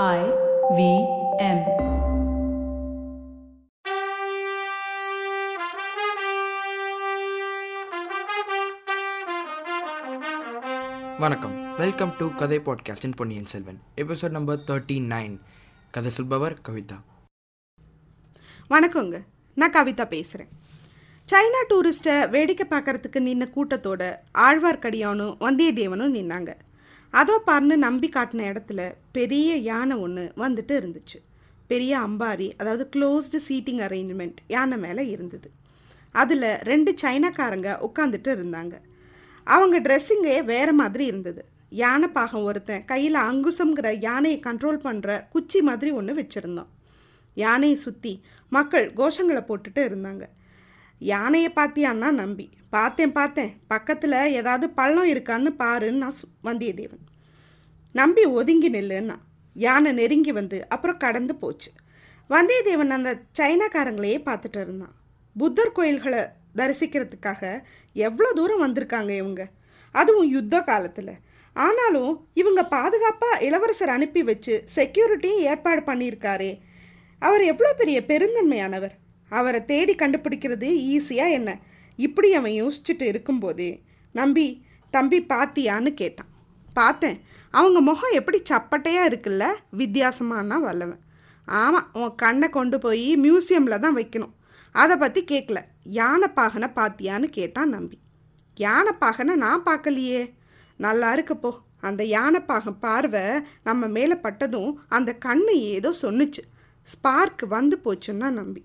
I V M. வணக்கம். Welcome to கதை பாட்காஸ்டின் Ponniyin Selvan. Episode number thirty nine கதை சொல்பவர் கவிதா. வணக்கங்க. நான் கவிதா பேசுகிறேன் சைனா டூரிஸ்ட்டை வேடிக்கை பார்க்கறதுக்கு நின்ன கூட்டத்தோட ஆழ்வார்க்கடியானும் வந்தியத்தேவனும் நின்னாங்க. அதோ பார்னு நம்பி காட்டின இடத்துல பெரிய யானை ஒன்று வந்துட்டு இருந்துச்சு. பெரிய அம்பாரி அதாவது க்ளோஸ்டு சீட்டிங் அரேஞ்ச்மெண்ட் யானை மேலே இருந்தது. அதில் ரெண்டு சைனாக்காரங்க உட்காந்துட்டு இருந்தாங்க. அவங்க ட்ரெஸ்ஸிங்கே வேறு மாதிரி இருந்தது. யானை பாகம் ஒருத்தன் கையில் அங்குசம்ங்கிற யானையை கண்ட்ரோல் பண்ணுற குச்சி மாதிரி ஒன்று வச்சுருந்தான். யானையை சுற்றி மக்கள் கோஷங்களை போட்டுட்டு இருந்தாங்க. யானையை பார்த்தியான்னா நம்பி. பார்த்தேன் பார்த்தேன். பக்கத்தில் ஏதாவது பள்ளம் இருக்கான்னு பாருன்னு நான் சு- வந்தியத்தேவன். நம்பி ஒதுங்கி நில்லுன்னா யானை நெருங்கி வந்து அப்புறம் கடந்து போச்சு. வந்தியத்தேவன் அந்த சைனாக்காரங்களையே பார்த்துட்டு இருந்தான். புத்தர் கோயில்களை தரிசிக்கிறதுக்காக எவ்வளோ தூரம் வந்திருக்காங்க இவங்க? அதுவும் யுத்த காலத்தில். ஆனாலும் இவங்க பாதுகாப்பாக இளவரசர் அனுப்பி வச்சு செக்யூரிட்டியும் ஏற்பாடு பண்ணியிருக்காரே. அவர் எவ்வளோ பெரிய பெருந்தன்மையானவர். அவரை தேடி கண்டுபிடிக்கிறது ஈஸியாக என்ன? இப்படி அவன் யோசிச்சுட்டு இருக்கும்போதே நம்பி தம்பி பாத்தியான்னு கேட்டான். பார்த்தேன். அவங்க முகம் எப்படி சப்பட்டையாக இருக்குல்ல? வித்தியாசமானா வல்லவன். ஆமாம் உன் கண்ணை கொண்டு போய் மியூசியமில் தான் வைக்கணும். அதை பற்றி கேட்கல யானைப்பாகனை பார்த்தியான்னு கேட்டான் நம்பி. யானைப்பாகனை நான் பார்க்கலையே நல்லா இருக்கப்போ அந்த யானைப்பாகம் பார்வை நம்ம மேலே பட்டதும் அந்த கண்ணு ஏதோ சொன்னுச்சு. ஸ்பார்க் வந்து போச்சுன்னா நம்பி.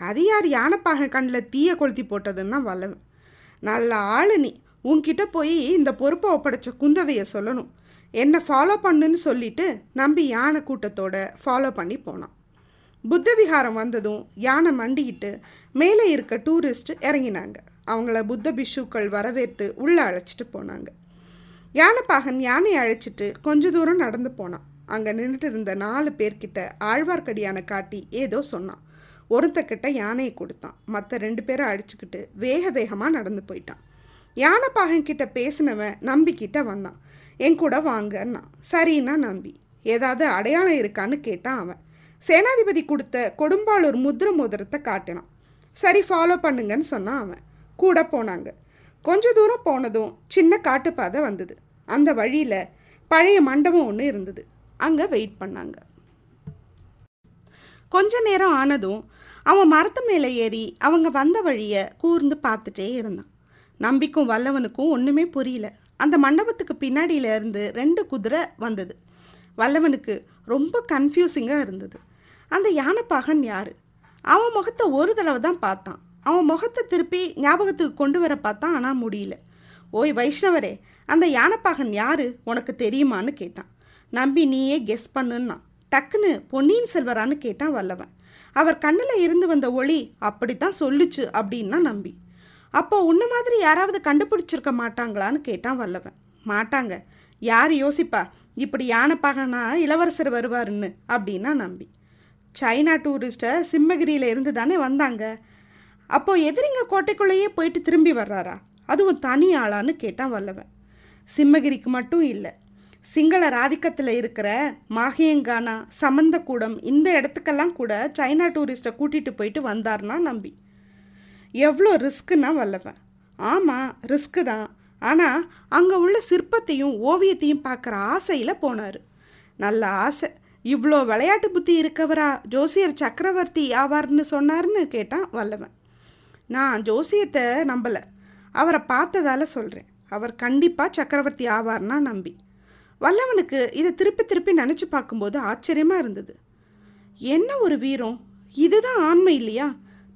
அது யார் யானைப்பாகன் கண்ணில் தீய கொளுத்தி போட்டதுன்னா வல்லவன். நல்ல ஆளு நீ. உன்கிட்ட போய் இந்த பொறுப்பை ஒப்படைச்ச குந்தவையை சொல்லணும். என்னை ஃபாலோ பண்ணுன்னு சொல்லிட்டு நம்பி யானை கூட்டத்தோட ஃபாலோ பண்ணி போனான். புத்த விகாரம் வந்ததும் யானை மண்டிக்கிட்டு மேலே இருக்க டூரிஸ்ட் இறங்கினாங்க. அவங்கள புத்த பிஷுக்கள் வரவேற்று உள்ளே அழைச்சிட்டு போனாங்க. யானைப்பாகன் யானையை அழைச்சிட்டு கொஞ்ச தூரம் நடந்து போனான். அங்கே நின்றுட்டு இருந்த நாலு பேர்கிட்ட ஆழ்வார்க்கடியானை காட்டி ஏதோ சொன்னான். ஒருத்தக்கிட்ட யானையை கொடுத்தான். மற்ற ரெண்டு பேரை அடிச்சுக்கிட்டு வேக வேகமாக நடந்து போயிட்டான். யானைப்பாகன் கிட்ட பேசினவன் நம்பிக்கிட்ட வந்தான். என் கூட வாங்கன்னா சரின்னா நம்பி. ஏதாவது அடையாளம் இருக்கான்னு கேட்டான் அவன். சேனாதிபதி கொடுத்த கொடும்பாளூர் முத்திர மோதிரத்தை காட்டினான். சரி ஃபாலோ பண்ணுங்கன்னு சொன்னான் அவன். கூட போனாங்க. கொஞ்ச தூரம் போனதும் சின்ன காட்டுப்பாதை வந்தது. அந்த வழியில் பழைய மண்டபம் ஒன்று இருந்தது. அங்கே வெயிட் பண்ணாங்க. கொஞ்ச நேரம் ஆனதும் அவன் மரத்து மேலே ஏறி அவங்க வந்த வழியை கூர்ந்து பார்த்துட்டே இருந்தான். நம்பிக்கும் வல்லவனுக்கும் ஒன்றுமே புரியல. அந்த மண்டபத்துக்கு பின்னாடியில இருந்து ரெண்டு குதிரை வந்தது. வல்லவனுக்கு ரொம்ப கன்ஃபியூசிங்காக இருந்தது. அந்த யானைப்பாகன் யார்? அவன் முகத்தை ஒரு தடவை தான் பார்த்தான். அவன் முகத்தை திருப்பி ஞாபகத்துக்கு கொண்டு வர பார்த்தான் ஆனால் முடியல. ஓய் வைஷ்ணவரே அந்த யானைப்பாகன் யார்? உனக்கு தெரியுமான்னு கேட்டான். நம்பி நீயே கெஸ் பண்ணுன்னா டக்குன்னு பொன்னியின் செல்வரான்னு கேட்டான் வல்லவன். அவர் கண்ணில் இருந்து வந்த ஒளி அப்படித்தான் சொல்லுச்சு அப்படின்னா நம்பி. அப்போ உன்ன மாதிரி யாராவது கண்டுபிடிச்சிருக்க மாட்டாங்களான்னு கேட்டான் வல்லவன். மாட்டாங்க. யார் யோசிப்பா? இப்படி யானைப்பாகனா இளவரசர் வருவாருன்னு? அப்படின்னா நம்பி. சைனா டூரிஸ்ட்டை சிம்மகிரியில இருந்து தானே வந்தாங்க. அப்போ எதிரிங்க கோட்டைக்குள்ளேயே போயிட்டு திரும்பி வர்றாரா? அதுவும் தனி ஆளான்னு கேட்டான் வல்லவன். சிம்மகிரிக்கு மட்டும் இல்லை. சிங்கள ராதிக்கத்தில் இருக்கிற மாகியங்கானா சமந்தக்கூடம் இந்த இடத்துக்கெல்லாம் கூட சைனா டூரிஸ்ட்டை கூட்டிகிட்டு போயிட்டு வந்தார்னா நம்பி. எவ்வளோ ரிஸ்க்குன்னா வல்லவன் ஆமாம் ரிஸ்க்கு தான். ஆனால் அங்கே உள்ள சிற்பத்தையும் ஓவியத்தையும் பார்க்குற ஆசையில் போனார். நல்ல ஆசை. இவ்வளோ விளையாட்டு புத்தி இருக்கவரா? ஜோசியர் சக்கரவர்த்தி ஆவார்னு சொன்னார்னு கேட்டான் வல்லவன். நான் ஜோசியத்தை நம்பலை. அவரை பார்த்ததால சொல்கிறேன் அவர் கண்டிப்பாக சக்கரவர்த்தி ஆவார்னா நம்பி. வல்லவனுக்கு இதை திருப்பி திருப்பி நினச்சி பார்க்கும்போது ஆச்சரியமாக இருந்தது. என்ன ஒரு வீரம்? இதுதான் ஆண்மை இல்லையா?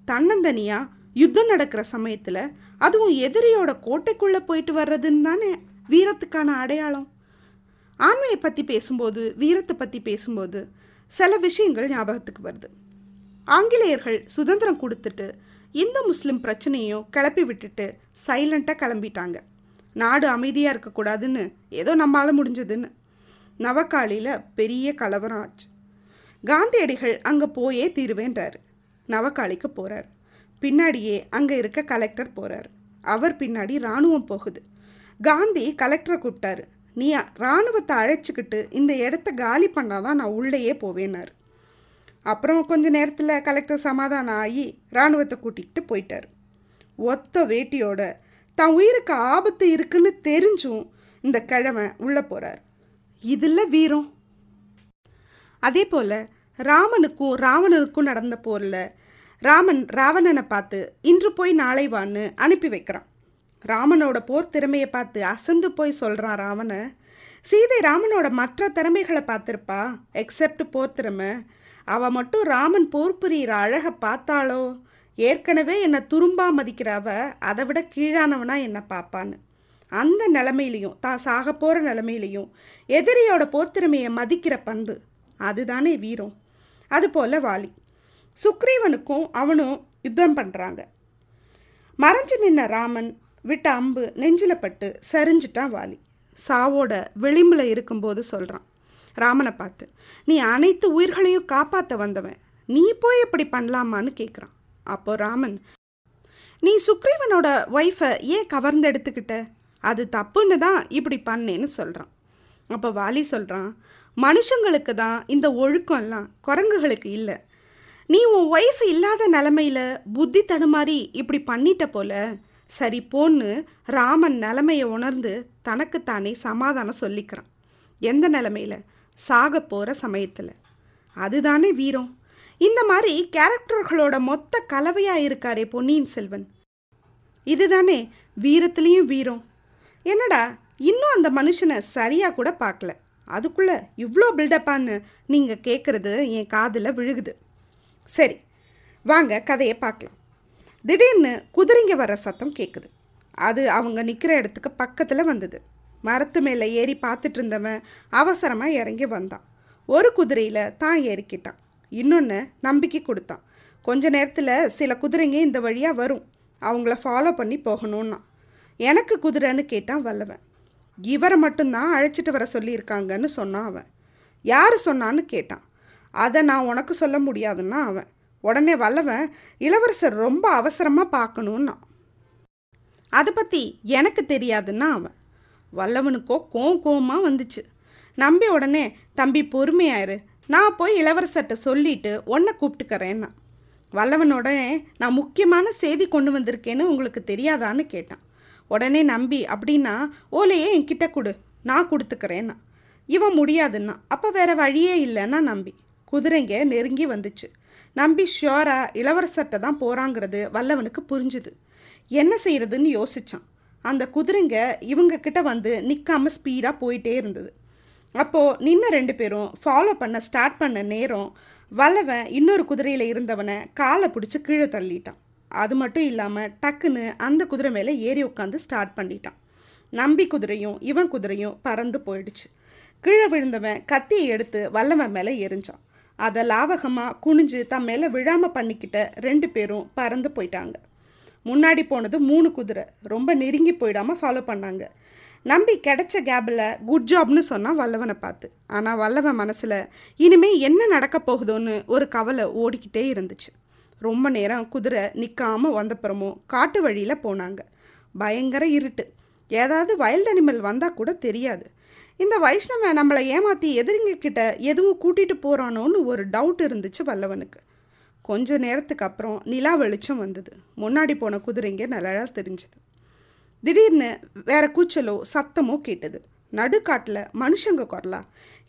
தன்னந்தனியாக யுத்தம் நடக்கிற சமயத்தில் அதுவும் எதிரியோட கோட்டைக்குள்ளே போயிட்டு வர்றதுன்னு தானே வீரத்துக்கான அடையாளம். ஆண்மையை பற்றி பேசும்போது வீரத்தை பற்றி பேசும்போது சில விஷயங்கள் ஞாபகத்துக்கு வருது. ஆங்கிலேயர்கள் சுதந்திரம் கொடுத்துட்டு இந்து முஸ்லிம் பிரச்சனையும் கிளப்பி விட்டுட்டு சைலண்ட்டாக கிளம்பிட்டாங்க. நாடு அமைதியாக இருக்கக்கூடாதுன்னு ஏதோ நம்மளால் முடிஞ்சதுன்னு. நவக்காலியில் பெரிய கலவரம் ஆச்சு. காந்தியடிகள் அங்கே போயே தீருவேன்றாரு. நவக்காளிக்கு போகிறார் பின்னாடியே அங்கே இருக்க கலெக்டர் போகிறார் அவர் பின்னாடி இராணுவம் போகுது. காந்தி கலெக்டரை கூப்பிட்டாரு. நீ இராணுவத்தை அழைச்சிக்கிட்டு இந்த இடத்த காலி பண்ணாதான் நான் உள்ளேயே போவேனார் அப்புறம் கொஞ்ச நேரத்தில் கலெக்டர் சமாதானம் ஆகி இராணுவத்தை கூட்டிகிட்டு போயிட்டார். ஒத்த வேட்டியோட தன் உயிருக்கு ஆபத்து இருக்குன்னு தெரிஞ்சும் இந்த கிழமை உள்ளே போகிறார் இதில் வீரம். அதே போல் ராமனுக்கும் ராவணனுக்கும் நடந்த போரில் ராமன் ராவணனை பார்த்து இன்று போய் நாளை வான்னு அனுப்பி வைக்கிறான். ராமனோட போர் திறமையை பார்த்து அசந்து போய் சொல்கிறான் ராவண சீதை ராமனோட மற்ற திறமைகளை பார்த்துருப்பா? எக்ஸப்ட் போர் திறமை. அவள் மட்டும் ராமன் போர் புரியிற அழகை பார்த்தாளோ? ஏற்கனவே என்னை துரும்பா மதிக்கிறவ அதை விட கீழானவனா என்னை பார்ப்பான்னு. அந்த நிலமையிலையும் தான் சாக போகிற நிலமையிலையும் எதிரியோட போர் திறமையை மதிக்கிற பண்பு. அதுதானே வீரம். அதுபோல் வாலி. சுக்ரீவனுக்கும் அவனும் யுத்தம் பண்ணுறாங்க மறைஞ்சு நின்ன ராமன் விட்ட அம்பு நெஞ்சில் பட்டு சரிஞ்சிட்டான் வாலி. சாவோட விளிம்பில் இருக்கும்போது சொல்கிறான் ராமனை பார்த்து நீ அனைத்து உயிர்களையும் காப்பாற்ற வந்தவன். நீ போய் எப்படி பண்ணலாமான்னு கேட்குறான் அப்போ ராமன் நீ சுக்ரீவனோட ஒய்ஃபை ஏன் கவர்ந்து எடுத்துக்கிட்ட? அது தப்புன்னு தான் இப்படி பண்ணேன்னு சொல்கிறான் அப்போ வாலி சொல்கிறான் மனுஷங்களுக்கு தான் இந்த ஒழுக்கம்லாம் குரங்குகளுக்கு இல்லை. நீ உன் ஒய்ஃப் இல்லாத நிலமையில் புத்தி தடுமாறி இப்படி பண்ணிட்ட போல சரி போன்னு ராமன் நிலமையை உணர்ந்து தனக்குத்தானே சமாதானம் சொல்லிக்கிறான். எந்த நிலமையில? சாக போகிற சமயத்தில். அதுதானே வீரம். இந்த மாதிரி கேரக்டர்களோட மொத்த கலவையாக இருக்காரே பொன்னியின் செல்வன். இதுதானே வீரத்துலேயும் வீரம். என்னடா இன்னும் அந்த மனுஷனை சரியாக கூட பார்க்கல. அதுக்குள்ளே இவ்வளோ பில்டப்பான்னு நீங்கள் கேட்குறது என் காதில் விழுகுது. சரி வாங்க கதையை பார்க்கலாம். திடீர்னு குதிரைங்க வர சத்தம் கேட்குது அது அவங்க நிற்கிற இடத்துக்கு பக்கத்தில் வந்தது. மரத்து மேலே ஏறி பார்த்துட்டு இருந்தவன் அவசரமாக இறங்கி வந்தான். ஒரு குதிரையில் தான் ஏறிக்கிட்டான். இன்னொன்று நம்பிக்கை கொடுத்தான். கொஞ்ச நேரத்தில் சில குதிரைங்க இந்த வழியாக வரும். அவங்கள ஃபாலோ பண்ணி போகணுன்னா எனக்கு குதிரைன்னு கேட்டான் வல்லவன். இவரை மட்டும்தான் அழைச்சிட்டு வர சொல்லியிருக்காங்கன்னு சொன்னான் அவன். யார் சொன்னான்னு கேட்டான். அதை நான் உனக்கு சொல்ல முடியாதுன்னா அவன். உடனே வல்லவன் இளவரசர் ரொம்ப அவசரமாக பார்க்கணுன்னா அதை பற்றி எனக்கு தெரியாதுன்னா அவன். வல்லவனுக்கோ கோம் கோமாக வந்துச்சு. நம்பி உடனே தம்பி பொறுமையாயிரு. நான் போய் இளவரசர்கிட்ட சொல்லிட்டு உன்னை கூப்பிட்டுக்கிறேன்னா. வல்லவனுடனே நான் முக்கியமான செய்தி கொண்டு வந்திருக்கேன்னு உங்களுக்கு தெரியாதான்னு கேட்டான். உடனே நம்பி அப்படின்னா ஓலையே என்கிட்ட கொடு. நான் கொடுத்துக்கிறேன்னா. இவன் முடியாதுன்னா அப்போ வேறு வழியே இல்லைன்னா நம்பி. குதிரைங்க நெருங்கி வந்துச்சு. நம்பி ஷியோராக இளவரசர்கிட்ட தான் போகிறாங்கிறது வல்லவனுக்கு புரிஞ்சுது. என்ன செய்கிறதுன்னு யோசிச்சான். அந்த குதிரைங்க இவங்க கிட்ட வந்து நிற்காம ஸ்பீடாக போயிட்டே இருந்தது. அப்போது நின்ன ரெண்டு பேரும் ஃபாலோ பண்ண ஸ்டார்ட் பண்ண நேரம் வல்லவன் இன்னொரு குதிரையில் இருந்தவனை காலை பிடிச்சி கீழே தள்ளிட்டான். அது மட்டும் இல்லாமல் டக்குன்னு அந்த குதிரை மேலே ஏறி உட்காந்து ஸ்டார்ட் பண்ணிட்டான். நம்பி குதிரையும் இவன் குதிரையும் பறந்து போயிடுச்சு. கீழே விழுந்தவன் கத்தியை எடுத்து வல்லவன் மேலே எரிஞ்சான். அதை லாவகமாக குனிஞ்சு தன் மேலே விழாமல் பண்ணிக்கிட்ட ரெண்டு பேரும் பறந்து போயிட்டாங்க. முன்னாடி போனது மூணு குதிரை. ரொம்ப நெருங்கி போயிடாமல் ஃபாலோ பண்ணாங்க. நம்பி கிடைச்ச கேபில் குட் ஜாப்னு சொன்னால் வல்லவனை பார்த்து. ஆனால் வல்லவன் மனசில் இனிமேல் என்ன நடக்க போகுதோன்னு ஒரு கவலை ஓடிக்கிட்டே இருந்துச்சு. ரொம்ப நேரம் குதிரை நிற்காமல் வந்தப்புறமும் காட்டு வழியில் போனாங்க. பயங்கர இருட்டு. ஏதாவது வைல்ட் அனிமல் வந்தால் கூட தெரியாது. இந்த வைஷ்ணவன் நம்மளை ஏமாற்றி எதிரிங்க கிட்ட எதுவும் கூட்டிகிட்டு போகிறானோன்னு ஒரு டவுட் இருந்துச்சு வல்லவனுக்கு. கொஞ்ச நேரத்துக்கு அப்புறம் நிலா வெளிச்சம் வந்தது. முன்னாடி போன குதிரைங்க நல்லா தெரிஞ்சுது. திடீர்னு வேற கூச்சலோ சத்தமோ கேட்டது. நடுக்காட்டில் மனுஷங்க குரலா.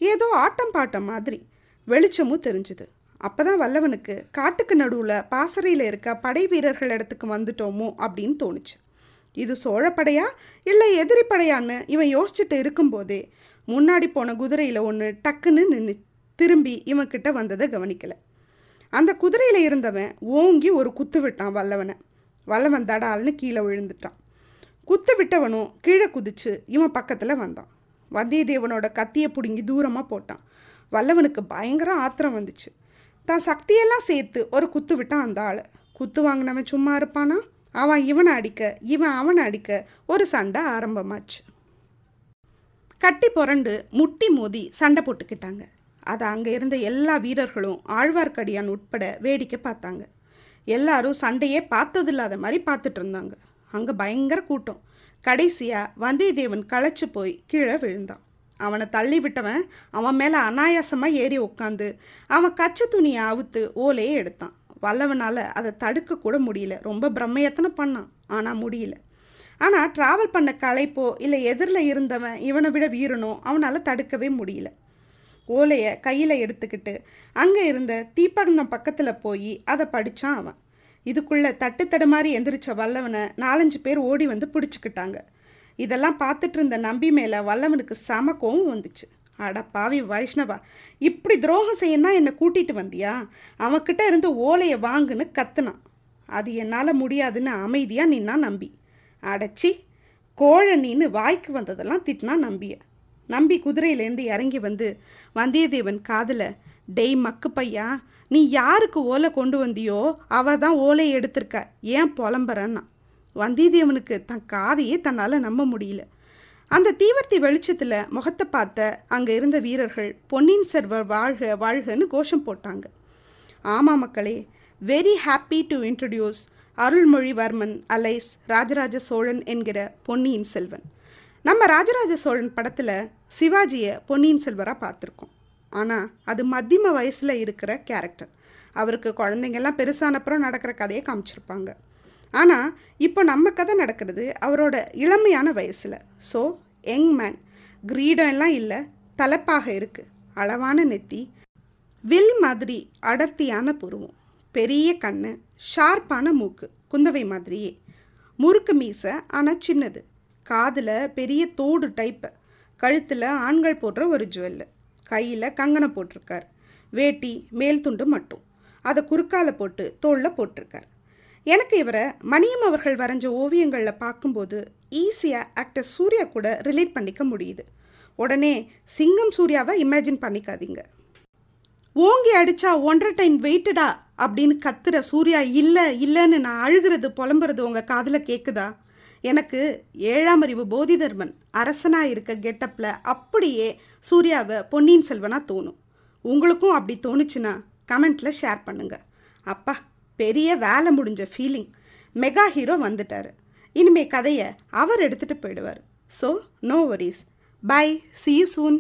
ஏதோ ஆட்டம் பாட்டம் மாதிரி வெளிச்சமும் தெரிஞ்சுது. அப்போ தான் வல்லவனுக்கு காட்டுக்கு நடுவில் பாசறையில் இருக்க படை வீரர்கள் இடத்துக்கு வந்துட்டோமோ அப்படின்னு தோணுச்சு. இது சோழப்படையா இல்லை எதிரிப்படையான்னு இவன் யோசிச்சுட்டு இருக்கும்போதே முன்னாடி போன குதிரையில் ஒன்று டக்குன்னு நின்று திரும்பி இவன்கிட்ட வந்ததை கவனிக்கலை. அந்த குதிரையில் இருந்தவன் ஓங்கி ஒரு குத்து விட்டான் வல்லவனை. வல்லவன் தடால்னு கீழே விழுந்துட்டான். குத்து விட்டவனும் கீழே குதிச்சு இவன் பக்கத்தில் வந்தான். வந்தியத்தேவனோட கத்தியை பிடுங்கி தூரமாக போட்டான். வல்லவனுக்கு பயங்கர ஆத்திரம் வந்துச்சு. தான் சக்தியெல்லாம் சேர்த்து ஒரு குத்து விட்டான் அந்த ஆள். குத்து வாங்கினவன் சும்மா இருப்பானா? அவன் இவனை அடிக்க இவன் அவனை அடிக்க ஒரு சண்டை ஆரம்பமாச்சு. கட்டி புரண்டு முட்டி மோதி சண்டை போட்டுக்கிட்டாங்க. அதை அங்கே இருந்த எல்லா வீரர்களும் ஆழ்வார்க்கடியான் உட்பட வேடிக்கை பார்த்தாங்க. எல்லாரும் சண்டையே பார்த்ததில்லாத மாதிரி பார்த்துட்டு இருந்தாங்க. அங்கே பயங்கர கூட்டம். கடைசியாக வந்தியத்தேவன் களைச்சு போய் கீழே விழுந்தான். அவனை தள்ளி விட்டவன் அவன் மேலே அனாயாசமாக ஏறி உட்காந்து அவன் கச்சை துணியை அவுத்து ஓலையே எடுத்தான். வல்லவனால் அதை தடுக்க கூட முடியல. ரொம்ப பிரம்மையத்தனை பண்ணான். ஆனால் முடியல. ஆனால் ட்ராவல் பண்ண களைப்போ இல்லை எதிரில் இருந்தவன் இவனை விட வீரனோ அவனால் தடுக்கவே முடியல. ஓலையை கையில் எடுத்துக்கிட்டு அங்கே இருந்த தீப்பந்தம் பக்கத்தில் போய் அதை படித்தான் அவன். இதுக்குள்ளே தட்டு தடுமாறி எந்திரிச்ச வல்லவனை நாலஞ்சு பேர் ஓடி வந்து பிடிச்சிக்கிட்டாங்க. இதெல்லாம் பார்த்துட்டு இருந்த நம்பி மேலே வல்லவனுக்கு சமக்கவும் கோவம் வந்துச்சு. அட பாவி வைஷ்ணவா இப்படி துரோகம் செய்யணும் என்னை கூட்டிகிட்டு வந்தியா? அவன்கிட்ட இருந்து ஓலையை வாங்குன்னு கத்துனான். அது என்னால் முடியாதுன்னு அமைதியாக நின்னா நம்பி. அடச்சி கோழ நீன்னு வாய்க்கு வந்ததெல்லாம் திட்டினா நம்பிய? நம்பி குதிரையிலேருந்து இறங்கி வந்து வந்தியத்தேவன் காதில் டெய் மக்கு பையா நீ யாருக்கு ஓலை கொண்டு வந்தியோ அவ தான் ஓலையை எடுத்திருக்க. ஏன் புலம்புறன்னா? வந்தியத்தேவனுக்கு தன் காதையே தன்னால் நம்ப முடியல. அந்த தீவர்த்தி வெளிச்சத்தில் முகத்தை பார்த்த அங்கே இருந்த வீரர்கள் பொன்னியின் செல்வர் வாழ்க வாழ்கன்னு கோஷம் போட்டாங்க. ஆமாம் மக்களே very happy to introduce Arulmozhivarman alias Rajaraja Cholan என்கிற பொன்னியின் செல்வன். நம்ம ராஜராஜ சோழன் படத்தில் சிவாஜியை பொன்னியின் செல்வராக பார்த்துருக்கோம். ஆனால் அது மத்தியம வயசில் இருக்கிற கேரக்டர் அவருக்கு குழந்தைங்கள்லாம் பெருசானப்புறம் நடக்கிற கதையை காமிச்சிருப்பாங்க. ஆனால் இப்போ நம்ம கதை நடக்கிறது அவரோட இளமையான வயசில். ஸோ யங் மேன் கிரீடம் எல்லாம் இல்லை தலைப்பாக இருக்குது அளவான நெத்தி வில் மாதிரி அடர்த்தியான புருவம் பெரிய கண் ஷார்ப்பான மூக்கு குந்தவை மாதிரியே. முறுக்கு மீசை ஆனால் சின்னது. காதில் பெரிய தோடு டைப்பு கழுத்தில் ஆண்கள் போடுற ஒரு ஜுவல்லு கையில் கங்கணம் போட்டிருக்கார். வேட்டி மேல் துண்டு மட்டும். அதை குறுக்கால போட்டு தோளில் போட்டிருக்கார். எனக்கு இவரை மணியம் அவர்கள் வரைஞ்ச ஓவியங்களில் பார்க்கும்போது ஈஸியாக ஆக்டர் சூர்யா கூட ரிலேட் பண்ணிக்க முடியுது. உடனே சிங்கம் சூர்யாவை இமேஜின் பண்ணிக்காதீங்க. ஓங்கி அடித்தா ஒன்றரை டைம் வெயிட்டடா அப்படின்னு கத்துற சூர்யா இல்லை இல்லைன்னு நான் அழுகிறது புலம்புறது உங்கள் காதில் கேட்குதா எனக்கு ஏழாம் அறிவு போதிதர்மன் அரசனாக இருக்க கெட்டப்பில் அப்படியே சூர்யாவை பொன்னியின் செல்வனாக தோணும். உங்களுக்கும் அப்படி தோணுச்சுன்னா கமெண்ட்டில் ஷேர் பண்ணுங்கள் அப்பா பெரிய வேலை முடிஞ்ச ஃபீலிங் மெகா ஹீரோ வந்துட்டார். இனிமே கதையை அவர் எடுத்துகிட்டு போயிடுவார். So no worries bye see you soon